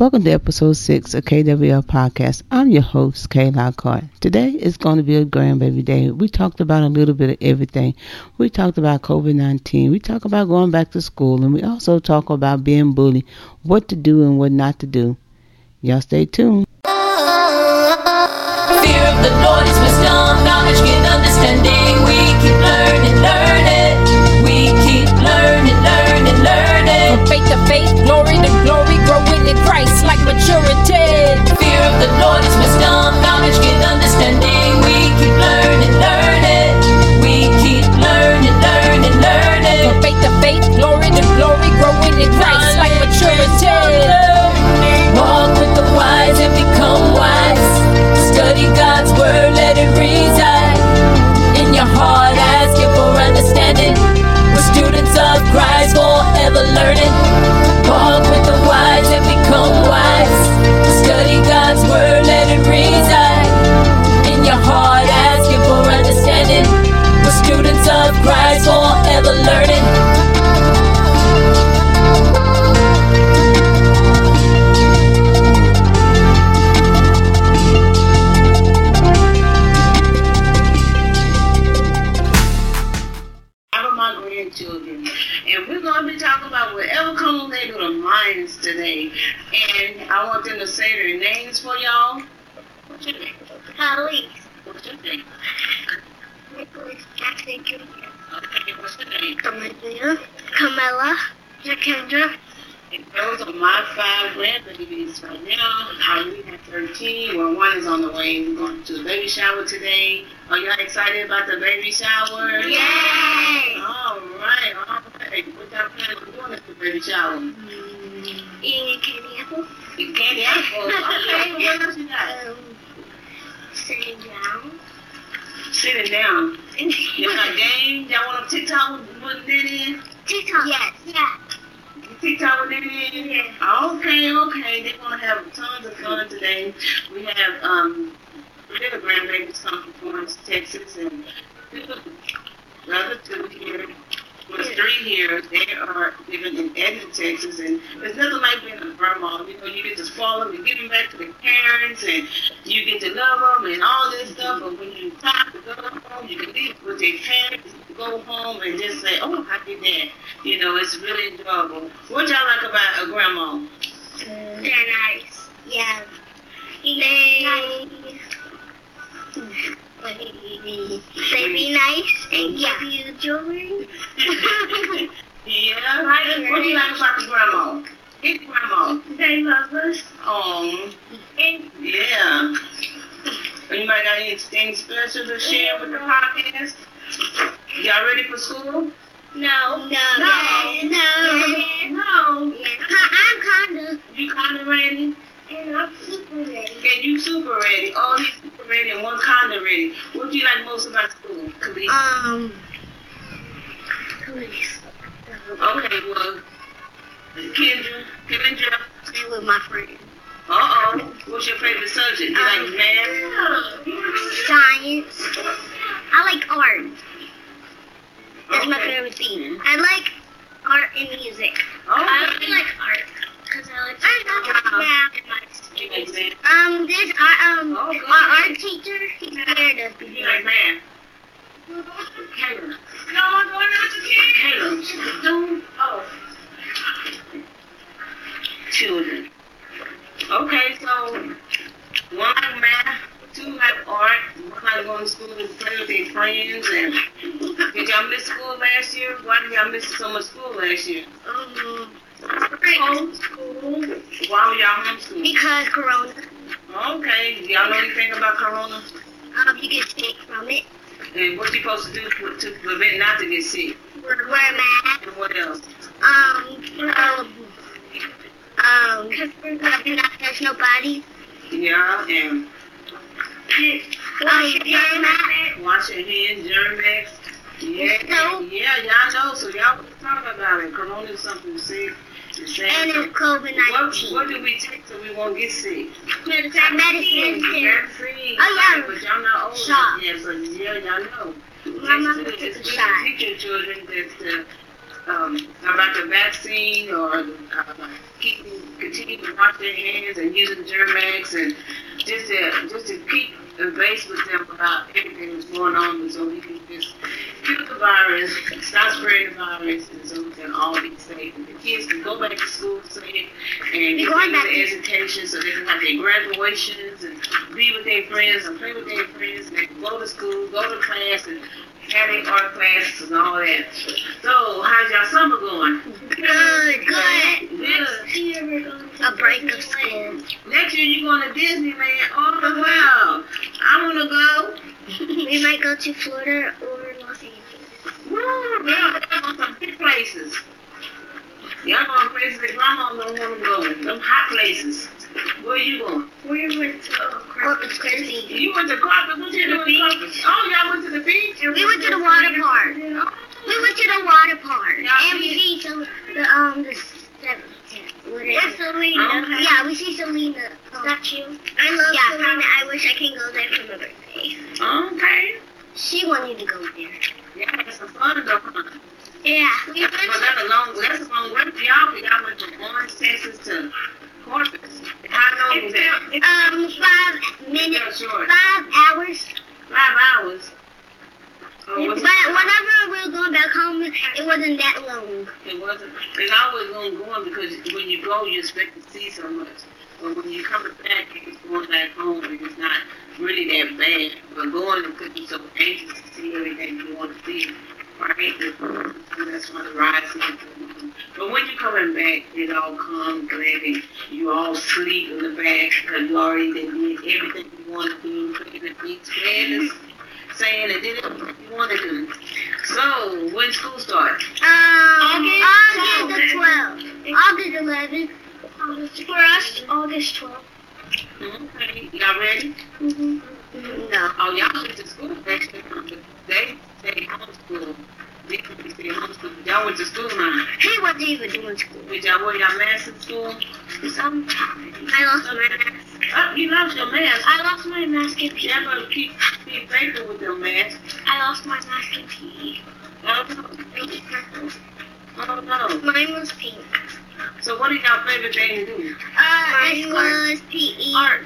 Welcome to episode 6 of KWL Podcast. I'm your host, Kay Lockhart. Today is going to be a grandbaby day. We talked about a little bit of everything. We talked about COVID 19. We talked about going back to school. And we also talk about being bullied, what to do and what not to do. Y'all stay tuned. Fear of the Lord is wisdom, knowledge, say their names for y'all. What's your name? Holly, What's your name? Nicholas Jackson Jr., Okay, what's your name? Camilla, Camilla, Jakendra, And those are my five grandbabies right now. Holly has 13, well, one is on the way. We're going to the baby shower today. Are y'all excited about the baby shower? Yay! All right, all right. What y'all plan on doing at the baby shower? Mm, eating a candy apple. Um, sitting down. Sitting down. You got games? Y'all want to TikTok with, with that? TikTok. Yes. Yeah. TikTok with in? Yeah. Okay, okay. They're to have tons of fun today. We have um, little grandbabies come from Florence, Texas, and rather two here. There's three here. They are living in Edna, Texas, and there's nothing like being a grandma. You know, you get to spoil them and give them back to their parents, and you get to love them and all this stuff. But when you time to go home, you can leave with their parents, go home and just say, "Oh, I did that." You know, it's really enjoyable. What y'all like about a grandma? They're nice. Yeah. They. They be nice and give you jewelry. yeah. What do you like about the grandma? Hit grandma. They love us. Oh, And yeah. Anybody got anything special to share with the podcast? Y'all ready for school? no. No. No. No. No. I'm kinda. You kind of ready? And I'm super ready. And you super ready. Oh, he's super ready and one kind of ready. What do you like most about school, Khalid? Um. Please. okay, well, Kendra, Kendra. Stay with my friend. Uh-oh. What's your favorite subject? You like math? Science. I like art. That's my favorite thing. I like art and music. Oh, I really like art because I like to math and my You like studies. math? Um, this our um Oh, our art teacher he scared us. You like math? Caleb. No, I'm going out to Caleb. Caleb. Oh. Children. Okay, so one like math, two like art, one like going to school to play with their friends. And did y'all miss school last year? Why did y'all miss so much school last year? Um, homeschool Why were y'all homeschooled? because Corona. Okay, y'all know anything about Corona? Um, you get sick from it. And what you supposed to do to, to prevent not to get sick? Wear a mask. And what else? Um, um, um, do not touch nobody. Yeah, and Wash your hands. wash your hands, Germ-X. Yeah, yeah, y'all know. So y'all was talking about it. Corona is something say. And it's COVID What, 19. what do we take so we won't get sick? Medicine. Vaccine. Oh, yeah. But y'all not old Shot. yet, but yeah, y'all know. My mama took good- a it's good shot. to teach your children that uh, um, about the vaccine or uh, keep, continue to wash their hands and using Germ-X and just to, just to keep base with them about everything that's going on so we can just kill the virus, stop spreading the virus, and so we can all be safe. And the kids can go back to school safe and get going back their education so they can have their graduations and be with their friends and play with their friends and they can go to school, go to class and their art classes and all that. So, how's y'all summer going? Good, good. Good. A break of school. Next year you're going to Disneyland. Oh, wow. I want to go. We might go to Florida or Los Angeles. Woo, yeah, going some big places. Y'all going places that grandma don't want to go. Them hot places. Where you going? We went to Corpus Christi. You went to Carpet. What you doing? in Oh, y'all went to the beach? We went to the water park. We went to the water park. Yeah. And we see some the um the seven. What's Selena? Okay. Yeah, we see Selena. Statue. I love yeah, Selena. I wish I can go there for my birthday. Okay. She wanted to go there. Yeah, had some fun though. huh? Yeah. We went Well, that's a long, that's a long way y'all. but Y'all went from Orange, Texas to Corpus. Long was um five minutes, five hours. Five hours. Oh, But whenever we were going back home, it wasn't that long. It wasn't. It's always long going because when you go, you expect to see so much. But when you come back, it's going back home and it's not really that bad. But going because you're so anxious to see everything you want to see, right? And that's why the ride seems But when you're coming back, it all comes back and you all sleep in the back because you already did everything you want to do, playing the beach, playing saying and did everything you want to do. So, when school starts? Um, August August the 12th. August 11th. For us, August 12th. Okay, y'all ready? Mm-hmm. No. Oh, y'all went to school next year. They stayed homeschool. They couldn't stay homeschool. Y'all went to school now. He wasn't even doing school. Did y'all wear your mask in school? Some, I lost my mask. Oh, you lost your mask. I lost my mask in PE. Y'all gotta keep, keep faithful with your mask. I lost my mask in PE. Oh, It was purple. no. Oh, no. Mine was pink. So what is your favorite thing to do? Uh, Mine was PE. Art.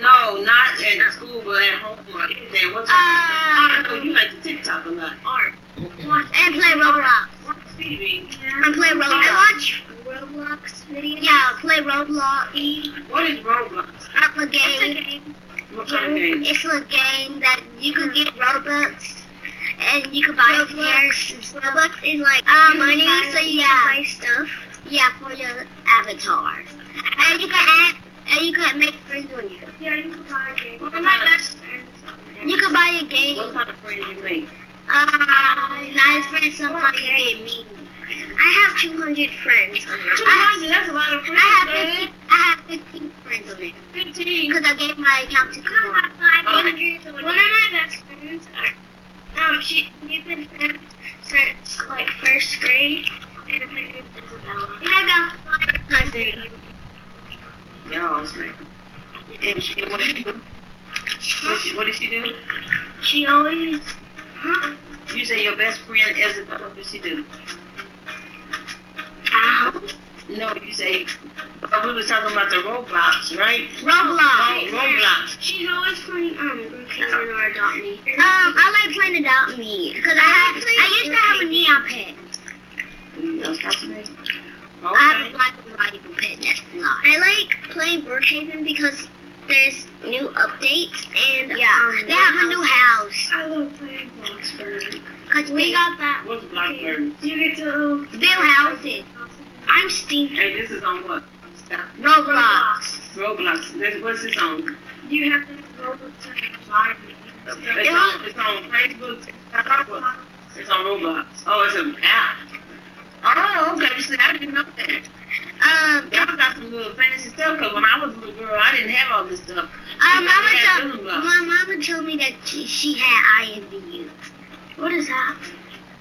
No, not at school, but at home anything. What's Uh, Oh, you like to TikTok a lot. Art. And play Roblox. And play Roblox. I watch Roblox videos. Yeah, play Roblox. What is Roblox? That's a game. What kind of game? It's a game that you can get Robux and you can buy shares. Robux is like uh, money, so you can buy stuff. Yeah, for your avatar. And you can add, and you can make friends on you. Yeah, you can buy a game. Kind of, You can buy a game. what kind of friends you make? Uh, nice friends, you get mean. I have 200 friends on there. I have, That's a lot of friends. I have 15, I have 15 friends on there. 15. Because I gave my account to Kumar. One of my best friends are, um, she, we've been friends since like first grade. And her name is Isabella. And I got 500. Y'all. And she, what did she do? What, she, what did she do? She always, huh? You say your best friend Isabella. What did she do? Ow. No, you say. Oh, we were talking about the Roblox, right? Roblox. Oh, Roblox. She's always playing um Brookhaven or Adopt Me. Um, I like playing Adopt Me because I have I used to have a neon pet. That's fascinating. I have a black and white pet. That's not. I like playing Brookhaven because there's new updates and yeah, um, they have a new house. I love playing Bloxburg. Cause we got that. What's Blackberry? You get to build houses. I'm stinky. Hey, this is on what? Stop. Roblox. Roblox. This, what's this on? You have to Roblox It's on, it's on Facebook. It's on Roblox. Oh, it's an app. Oh, okay. See, I didn't know that. Um, Y'all got some little fancy stuff. Cause when I was a little girl, I didn't have all this stuff. uh, mama told, my mama told me that she, she had IMVU. What is that?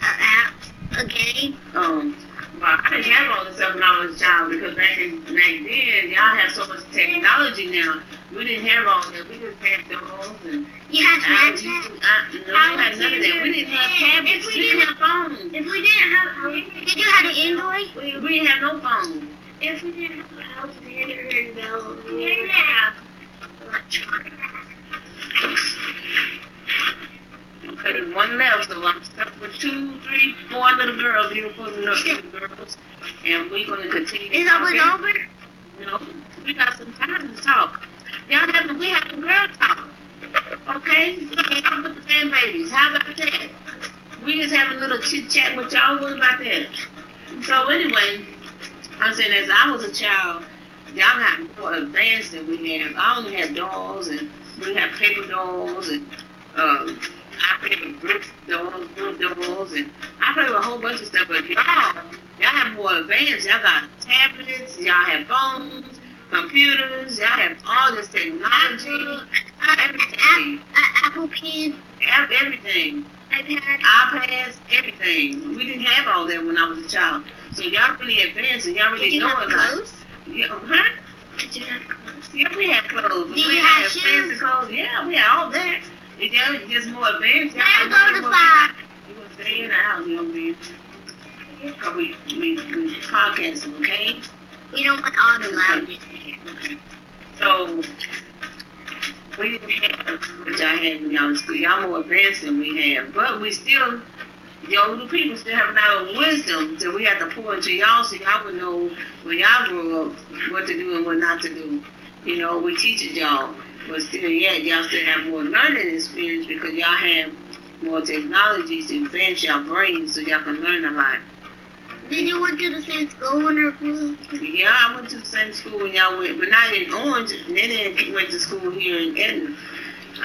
A app? A game? Um, well, I didn't have all this stuff when I was a child because back in back then, y'all have so much technology now. We didn't have all that. We just had phones and. You had Snapchat? I, no, I had none of that. We didn't have tablets. We, we didn't have phones. If we didn't have, did you have an Android? We, we didn't have no phones. If we didn't have a house, we had to ring bells. We didn't have electronics. Okay, one male, so I'm stuck with two, three, four little girls, beautiful little girls, and we're going to continue. Is that over? Anyway, I'm saying as I was a child, y'all got more advanced than we have. I only had dolls and we have paper dolls and um I played with brick dolls, wood dolls, and I played with a whole bunch of stuff. But y'all, y'all have more advanced. Y'all got tablets, y'all have phones, computers, y'all have all this technology, everything, Apple Ev- everything, iPad. iPads, everything. We didn't have all that when I was a child. So y'all really advanced and y'all really have a clothes? Yeah, huh? Did you have clothes? Yeah, we had clothes. Did we you had have fancy shoes? clothes. Yeah, we had all that. It just, just more advanced. Y'all go to five. You gonna stay in the house, young man. Cause we we we podcasting, okay? We don't want all the loudness. Okay. So we didn't have what y'all had when y'all was school. Y'all more advanced than we have, but we still. The older people still have a lot of wisdom that we have to pour into y'all so y'all would know when y'all grow up what to do and what not to do. You know, we teach it y'all, but still, yeah, y'all still have more learning experience because y'all have more technologies to advance your brains so y'all can learn a lot. Did you went to the same school when you were Yeah, I went to the same school when y'all went, but not in Orange. Nene went to school here in Edna.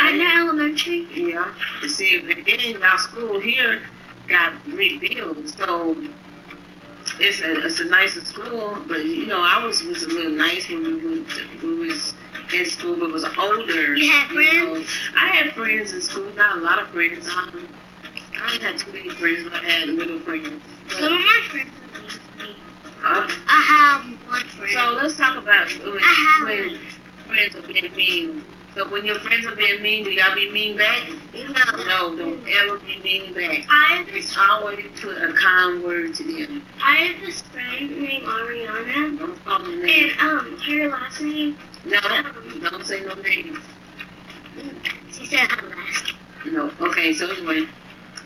in elementary? Yeah, see, but then our school here got rebuilt, so it's a it's a nicer school. But you know, I was was a little nice when we went to, we was in school, but was older. You had friends? I had friends in school, not a lot of friends. Um, I didn't have too many friends, but I had little friends. Some of my friends. uh, I have one friend. so let's talk about when, I have when friends are being mean. So when your friends are being mean, do y'all be mean back? no. No, don't ever be mean back. I have this always put a kind word to them. I have this friend named Ariana, Don't call them and um, her last name. No, don't say no names. She said her last. No. Okay, so anyway,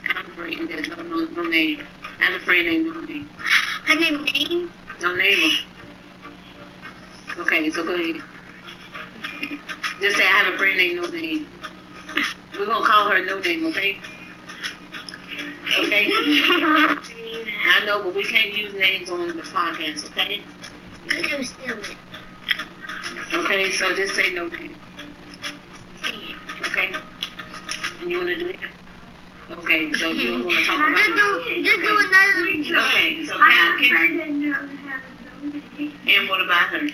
I have a friend that no, no, no name. I have a friend named no name. Her name name. No name. Okay, so go ahead. Just say I have a friend named no name. We're gonna call her no name, okay? Okay? I know, but we can't use names on the podcast, okay? Her name is Okay, so just say no name, okay? And you wanna do it? Okay, so you don't wanna talk about Just do, just do another. Okay, so I have Karen, friend that knows how to do and what about her?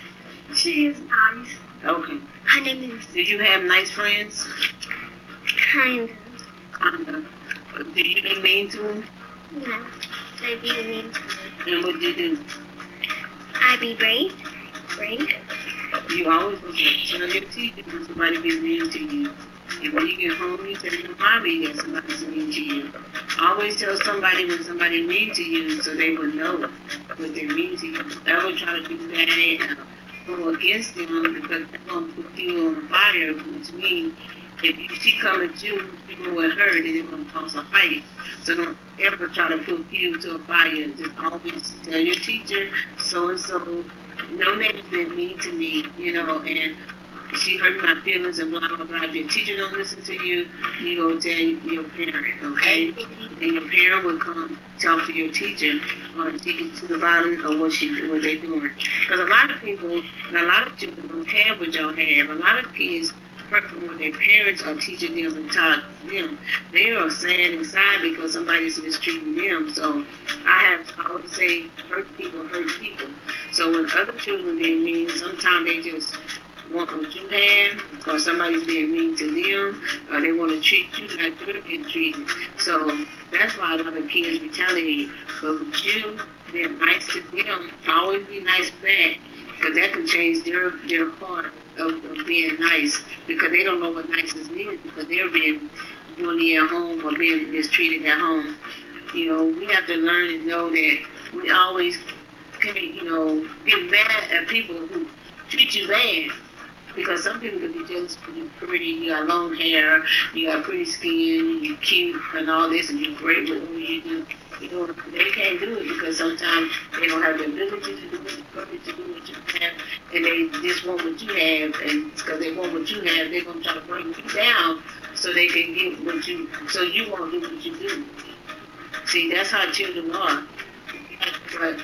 She is nice. Okay. Her name is Did you have nice friends? kind of. Kinda. Did you be mean to them? No, they be mean to me. And what did you do? I be brave, brave. You always was tell your teacher when somebody be mean to you. And when you get home, you tell your mommy that somebody's mean to you. Always tell somebody when somebody mean to you so they would know what they mean to you. Never try to do that and go against them because they're going to put you on fire, which means if you, she come at you, go with her, then it's going to cause a fight. So don't ever try to put you to a fire. Just always tell your teacher, so and so, no name's been mean to me, you know, and she hurt my feelings and blah blah blah. Your teacher don't listen to you, you go tell your parent, okay? And your parent will come talk to your teacher or it to the bottom of what she what they doing. Because a lot of people, and a lot of children don't have what y'all have. A lot of kids hurt from what their parents are teaching them and taught them. They are sad inside because somebody's mistreating them. So I have I would say hurt people hurt people. So when other children being mean, sometimes they just want what you have, or somebody's being mean to them, or they want to treat you like you're being treated. So that's why a lot of kids retaliate. But with you being nice to them, always be nice back, because that can change their their heart of, of being nice, because they don't know what nice is means, because they're being bullied at home or being mistreated at home. You know, we have to learn and know that we always can't, you know, get mad at people who treat you bad. Because some people can be you're pretty, you got long hair, you got pretty skin, you're cute and all this, and you're great with what you do. You know, they can't do it because sometimes they don't have the ability to do it, the to do what you have, and they just want what you have, and because they want what you have, they're gonna try to bring you down so they can get what you, so you won't do what you do. See, that's how children are. But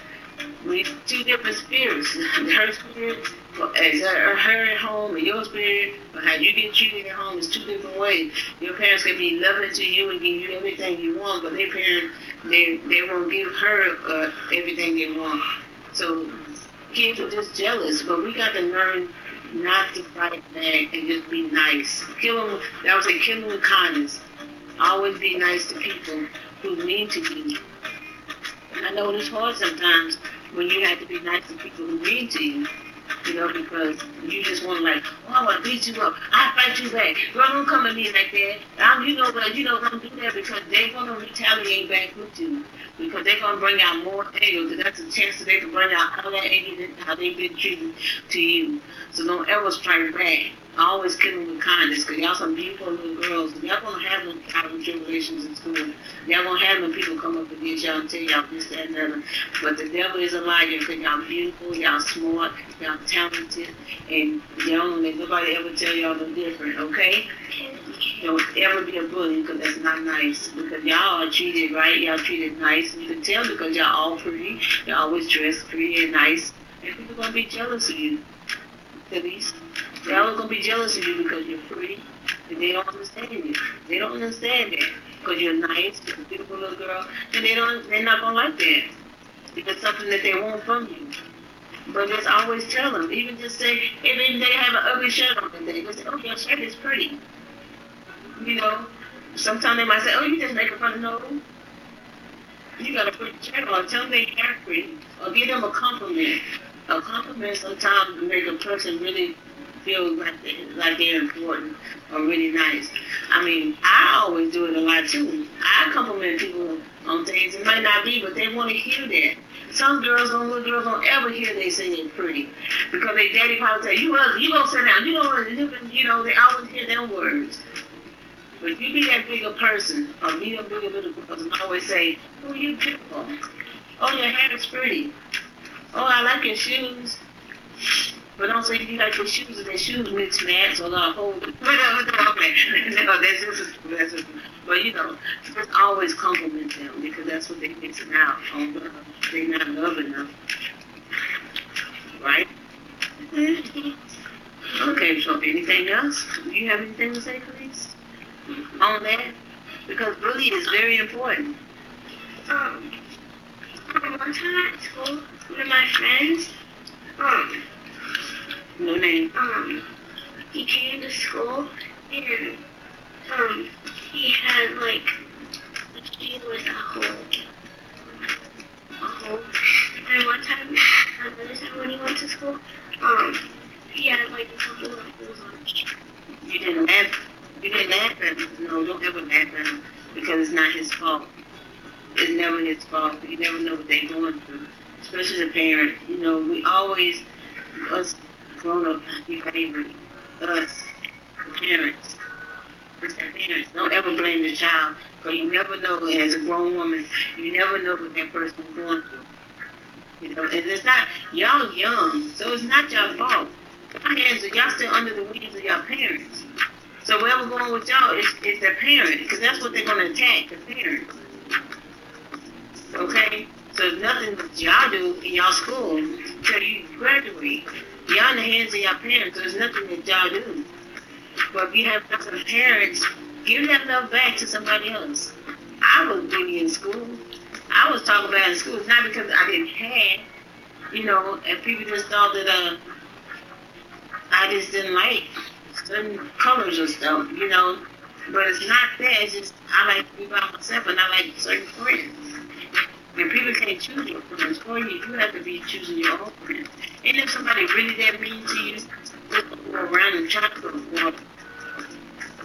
we two different spirits. Her spirit as her, her at home and your spirit, or how you get treated at home is two different ways. Your parents can be loving to you and give you everything you want, but their parents they they won't give her uh, everything they want. So kids are just jealous, but we got to learn not to fight back and just be nice. Kill them. That was a kill them kindness. Always be nice to people who mean to you. I know it's hard sometimes when you have to be nice to people who mean to you. You know, because you just want to like, oh, I want to beat you up. I fight you back. Girl, don't come at me like that. I'm, you know, but you know, don't do that because they're gonna retaliate back with you because they're gonna bring out more anger. Because that's a chance that they can bring out all that anger how they've been treated to you. So don't ever strike back. Always kill them with kindness because y'all some beautiful little girls. Y'all gonna have them trials and tribulations in school. Y'all gonna have them people come up against y'all and tell y'all this, that, and other. But the devil is a liar because y'all beautiful, y'all smart, y'all talented, and y'all don't let nobody ever tell y'all no different, okay? Don't ever be a bully because that's not nice. Because y'all are treated right, y'all treated nice. You can tell because y'all all pretty, y'all always dressed pretty and nice. And people gonna be jealous of you. At least they're always gonna be jealous of you because you're pretty and they don't understand you. They don't understand that because you're nice, you're a beautiful little girl, and they don't. They're not gonna like that because something that they want from you. But just always tell them. Even just say, if they have an ugly shirt on today, just say, oh, your shirt is pretty. You know, sometimes they might say, oh, you just making fun of no. You got a pretty shirt on. Tell them they are pretty, or give them a compliment. A compliment sometimes make a person really feel like like they're important or really nice. I mean, I always do it a lot too. I compliment people on things. It might not be, but they want to hear that. Some girls, some little girls don't ever hear they they're pretty because they daddy probably say, "You up? You gonna sit down? You know You know they always hear them words. But you be that bigger person or be a bigger little person, always say, "Oh, you beautiful. Oh, your hair is pretty. Oh, I like your shoes." But don't say you like your shoes and their shoes mix match or not hold it. no, that's just, that's just, but you know, just always compliment them because that's what they mixing out on love. They not loving them. Right? Mm-hmm. Okay, so anything else? Do you have anything to say, please? On that? Because bully is very important. Um, one time at school, one of my friends, um, no name. Um, he came to school and um, he had like he was a hole, a hole. And one time, another time when he went to school, um, he had like a couple of holes on. You didn't laugh. You didn't laugh at him. No, don't ever laugh at him because it's not his fault. It's never his fault. You never know what they're going through, especially the parent. You know, we always us grown up behavior, us, the parents. Parents. Don't ever blame the child, because you never know, as a grown woman, you never know what that person's going through. You know, and it's not, y'all young, so it's not your fault. My hands y'all still under the wings of your parents. So whatever going with y'all, it's, it's their parent, because that's what they're going to attack, the parents. Okay? So nothing y'all do in y'all school until you graduate. You're in the hands of your parents. There's nothing that y'all do. But if you have some parents, give that love back to somebody else. I was bullied in school. I was talking about in school, not because I didn't have, you know, and people just thought that uh, I just didn't like certain colors or stuff, you know. But it's not that. It's just I like to be by myself, and I like certain friends. And people can't choose your friends for you. You have to be choosing your own friends. And if somebody really that mean to you, just go around and try to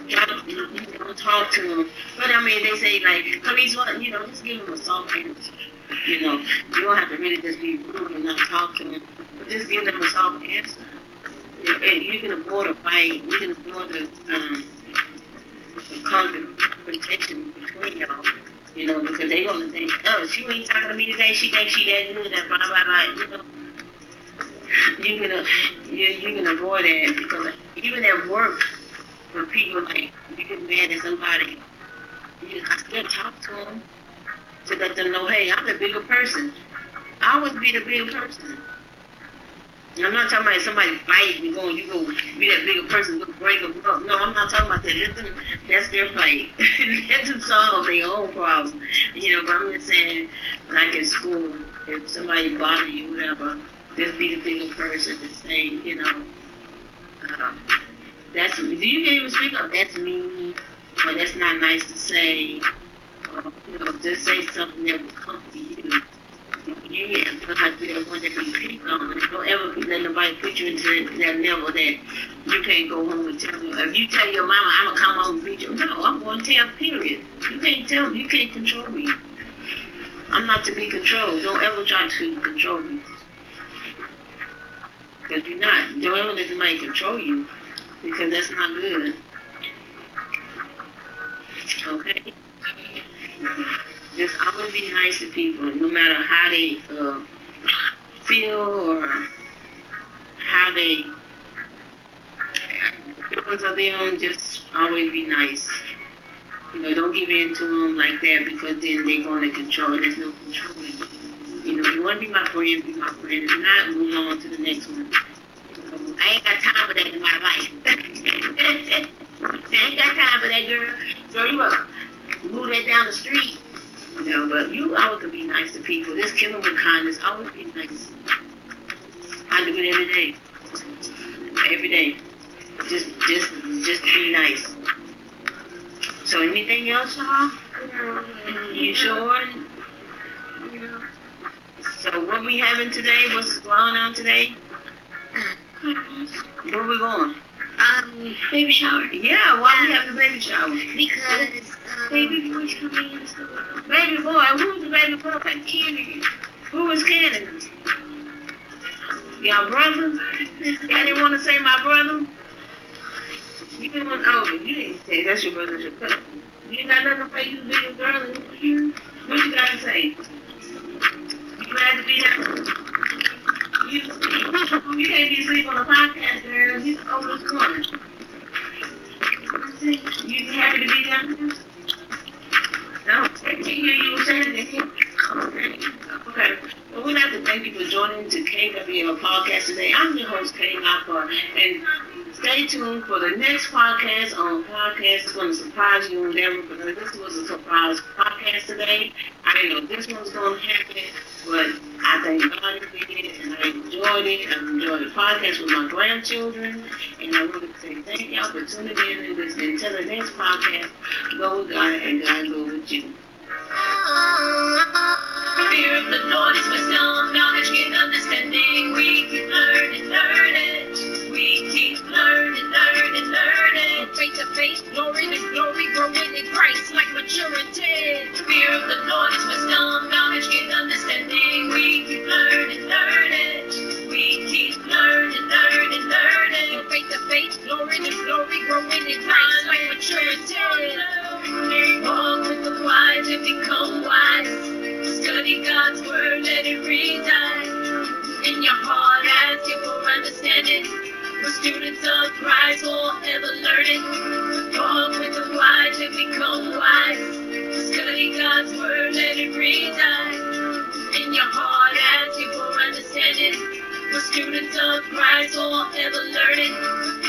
try to you know, talk to them. But I mean, they say like, police what you know, just give them a soft answer. You know, you don't have to really just be rude and not talk to them, but just give them a soft answer. And you can avoid a fight. You can avoid the um, confrontation between y'all You know, because they gonna think, oh, she ain't talking to me today. She thinks she that good. That blah blah blah. You know, you can uh, you you can avoid that because even at work, when people like you get mad at somebody, you just still talk to them to let them know, hey, I'm the bigger person. I always be the bigger person. I'm not talking about somebody fighting you going, you go be that bigger person, go break them up. No, I'm not talking about that. Let them, that's their fight. Let them solve their own problem. You know, but I'm just saying, like in school, if somebody bother you, whatever, just be the bigger person and say, you know, um, that's do you even speak up? That's me, or that's not nice to say. Or, you know, just say something that will to you you have to be the one that. Don't ever let nobody put you into that level that you can't go home and tell me. If you tell your mama, I'm gonna come home and beat you, no, I'm going to tell. Period. You can't tell me. You can't control me. I'm not to be controlled. Don't ever try to control me. Because you're not. Don't ever let somebody control you. Because that's not good. Okay? Just always be nice to people, no matter how they uh, feel or how they feelings of them. Just always be nice. You know, don't give in to them like that because then they're going to control. There's no control. You know, you want to be my friend, be my friend. If not, move on to the next one. I ain't got time for that in my life. I ain't got time for that, girl. So you up, move that down the street. You know, but you always can be nice to people. This killing with kindness, always be nice. I do it every day. Every day. Just just just be nice. So anything else, y'all? You sure? So what we having today? What's going on today? Where we going? Um, baby shower. Yeah, why we having a baby shower? Because um, Baby boy's coming in. Baby boy, who's the baby boy? Cannon. Who is Cannon? Y'all brother? Y'all didn't want to say my brother? You didn't want, oh, you didn't say that's your brother's your cousin. You got nothing for you big girl. What you got to say? You glad to be there? You, you can't be asleep on a podcast, girl. He's over the corner. You happy to be down here? No, I can't hear you saying anything. Okay. Well, we'd like to thank you for joining to KWL podcast today. I'm your host, Kay Lockhart, and stay tuned for the next podcast on podcast. It's going to surprise you and them because this was a surprise podcast today. I didn't know this one was going to happen, but I thank God for it and I enjoyed it. I enjoyed the podcast with my grandchildren, and I want to say thank y'all for tuning in and listening. Until the next podcast, go with God and God go with you. Fear of the is wisdom, knowledge and understanding. We keep learning, learning. We keep learning, learning, learning. Faith to faith, glory to glory, growing in Christ like maturity. Fear of the Lord is wisdom, knowledge and understanding. We keep learning, learning. We keep learning, learning, learning. Faith to faith, glory to glory, growing in Christ like maturity. Walk with the wise and become wise. Study God's word, let it reside in your heart. Ask Him for understanding. We're students of Christ, forever learning. Walk with the wise and become wise. Study God's word, let it reside in your heart. Ask Him for understanding. We're students of Christ, forever learning.